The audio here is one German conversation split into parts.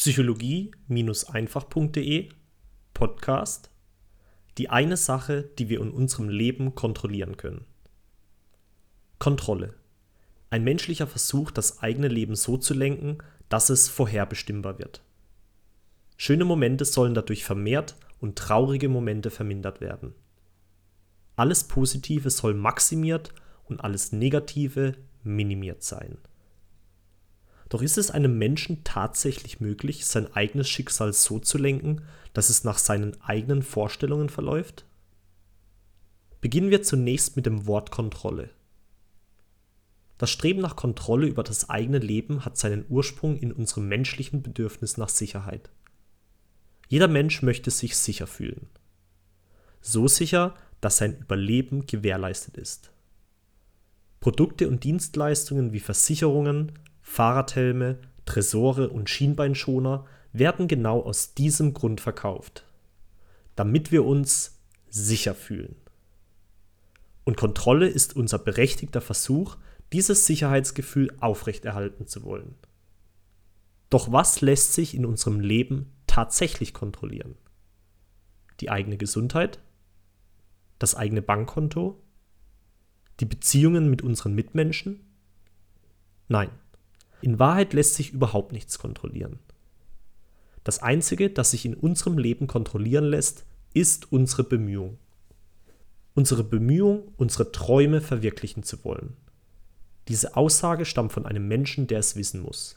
psychologie-einfach.de Podcast Die eine Sache, die wir in unserem Leben kontrollieren können. Kontrolle. Ein menschlicher Versuch, das eigene Leben so zu lenken, dass es vorherbestimmbar wird. Schöne Momente sollen dadurch vermehrt und traurige Momente vermindert werden. Alles Positive soll maximiert und alles Negative minimiert sein. Doch ist es einem Menschen tatsächlich möglich, sein eigenes Schicksal so zu lenken, dass es nach seinen eigenen Vorstellungen verläuft? Beginnen wir zunächst mit dem Wort Kontrolle. Das Streben nach Kontrolle über das eigene Leben hat seinen Ursprung in unserem menschlichen Bedürfnis nach Sicherheit. Jeder Mensch möchte sich sicher fühlen. So sicher, dass sein Überleben gewährleistet ist. Produkte und Dienstleistungen wie Versicherungen, Fahrradhelme, Tresore und Schienbeinschoner werden genau aus diesem Grund verkauft, damit wir uns sicher fühlen. Und Kontrolle ist unser berechtigter Versuch, dieses Sicherheitsgefühl aufrechterhalten zu wollen. Doch was lässt sich in unserem Leben tatsächlich kontrollieren? Die eigene Gesundheit? Das eigene Bankkonto? Die Beziehungen mit unseren Mitmenschen? Nein, in Wahrheit lässt sich überhaupt nichts kontrollieren. Das Einzige, das sich in unserem Leben kontrollieren lässt, ist unsere Bemühung. Unsere Bemühung, unsere Träume verwirklichen zu wollen. Diese Aussage stammt von einem Menschen, der es wissen muss.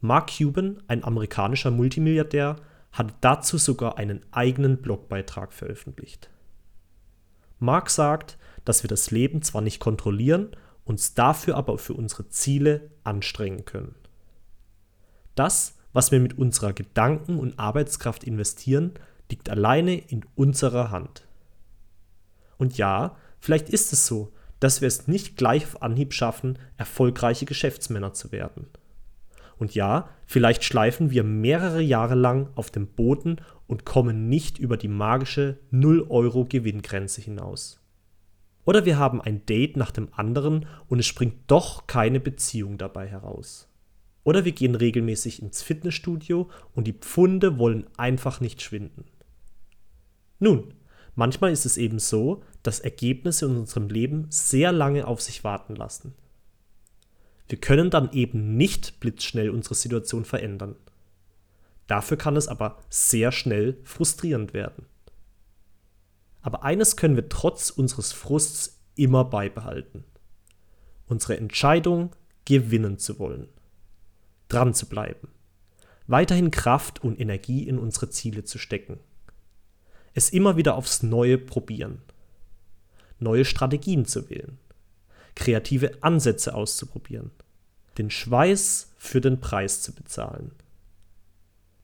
Mark Cuban, ein amerikanischer Multimilliardär, hat dazu sogar einen eigenen Blogbeitrag veröffentlicht. Mark sagt, dass wir das Leben zwar nicht kontrollieren, uns dafür aber für unsere Ziele anstrengen können. Das, was wir mit unserer Gedanken- und Arbeitskraft investieren, liegt alleine in unserer Hand. Und ja, vielleicht ist es so, dass wir es nicht gleich auf Anhieb schaffen, erfolgreiche Geschäftsmänner zu werden. Und ja, vielleicht schleifen wir mehrere Jahre lang auf dem Boden und kommen nicht über die magische 0-Euro-Gewinngrenze hinaus. Oder wir haben ein Date nach dem anderen und es springt doch keine Beziehung dabei heraus. Oder wir gehen regelmäßig ins Fitnessstudio und die Pfunde wollen einfach nicht schwinden. Nun, manchmal ist es eben so, dass Ergebnisse in unserem Leben sehr lange auf sich warten lassen. Wir können dann eben nicht blitzschnell unsere Situation verändern. Dafür kann es aber sehr schnell frustrierend werden. Aber eines können wir trotz unseres Frusts immer beibehalten. Unsere Entscheidung, gewinnen zu wollen. Dran zu bleiben. Weiterhin Kraft und Energie in unsere Ziele zu stecken. Es immer wieder aufs Neue probieren neue Strategien zu wählen, kreative Ansätze auszuprobieren, den Schweiß für den Preis zu bezahlen.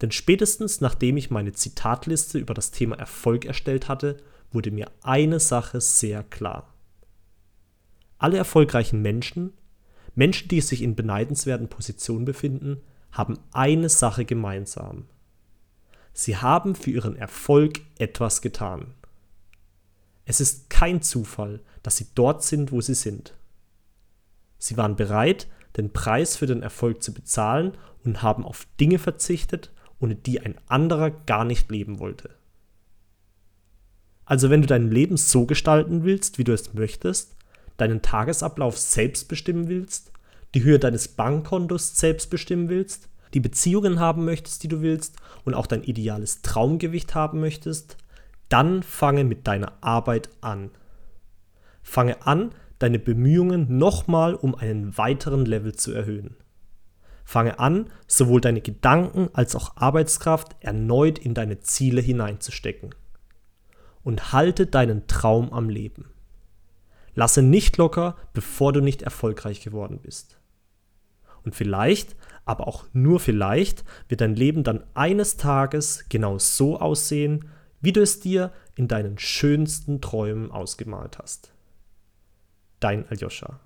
Denn spätestens nachdem ich meine Zitatliste über das Thema Erfolg erstellt hatte, wurde mir eine Sache sehr klar. Alle erfolgreichen Menschen, Menschen, die sich in beneidenswerten Positionen befinden, haben eine Sache gemeinsam. Sie haben für ihren Erfolg etwas getan. Es ist kein Zufall, dass sie dort sind, wo sie sind. Sie waren bereit, den Preis für den Erfolg zu bezahlen und haben auf Dinge verzichtet, ohne die ein anderer gar nicht leben wollte. Also wenn du dein Leben so gestalten willst, wie du es möchtest, deinen Tagesablauf selbst bestimmen willst, die Höhe deines Bankkontos selbst bestimmen willst, die Beziehungen haben möchtest, die du willst und auch dein ideales Traumgewicht haben möchtest, dann fange mit deiner Arbeit an. Fange an, deine Bemühungen nochmal um einen weiteren Level zu erhöhen. Fange an, sowohl deine Gedanken als auch Arbeitskraft erneut in deine Ziele hineinzustecken. Und halte deinen Traum am Leben. Lasse nicht locker, bevor du nicht erfolgreich geworden bist. Und vielleicht, aber auch nur vielleicht, wird dein Leben dann eines Tages genau so aussehen, wie du es dir in deinen schönsten Träumen ausgemalt hast. Dein Aljoscha.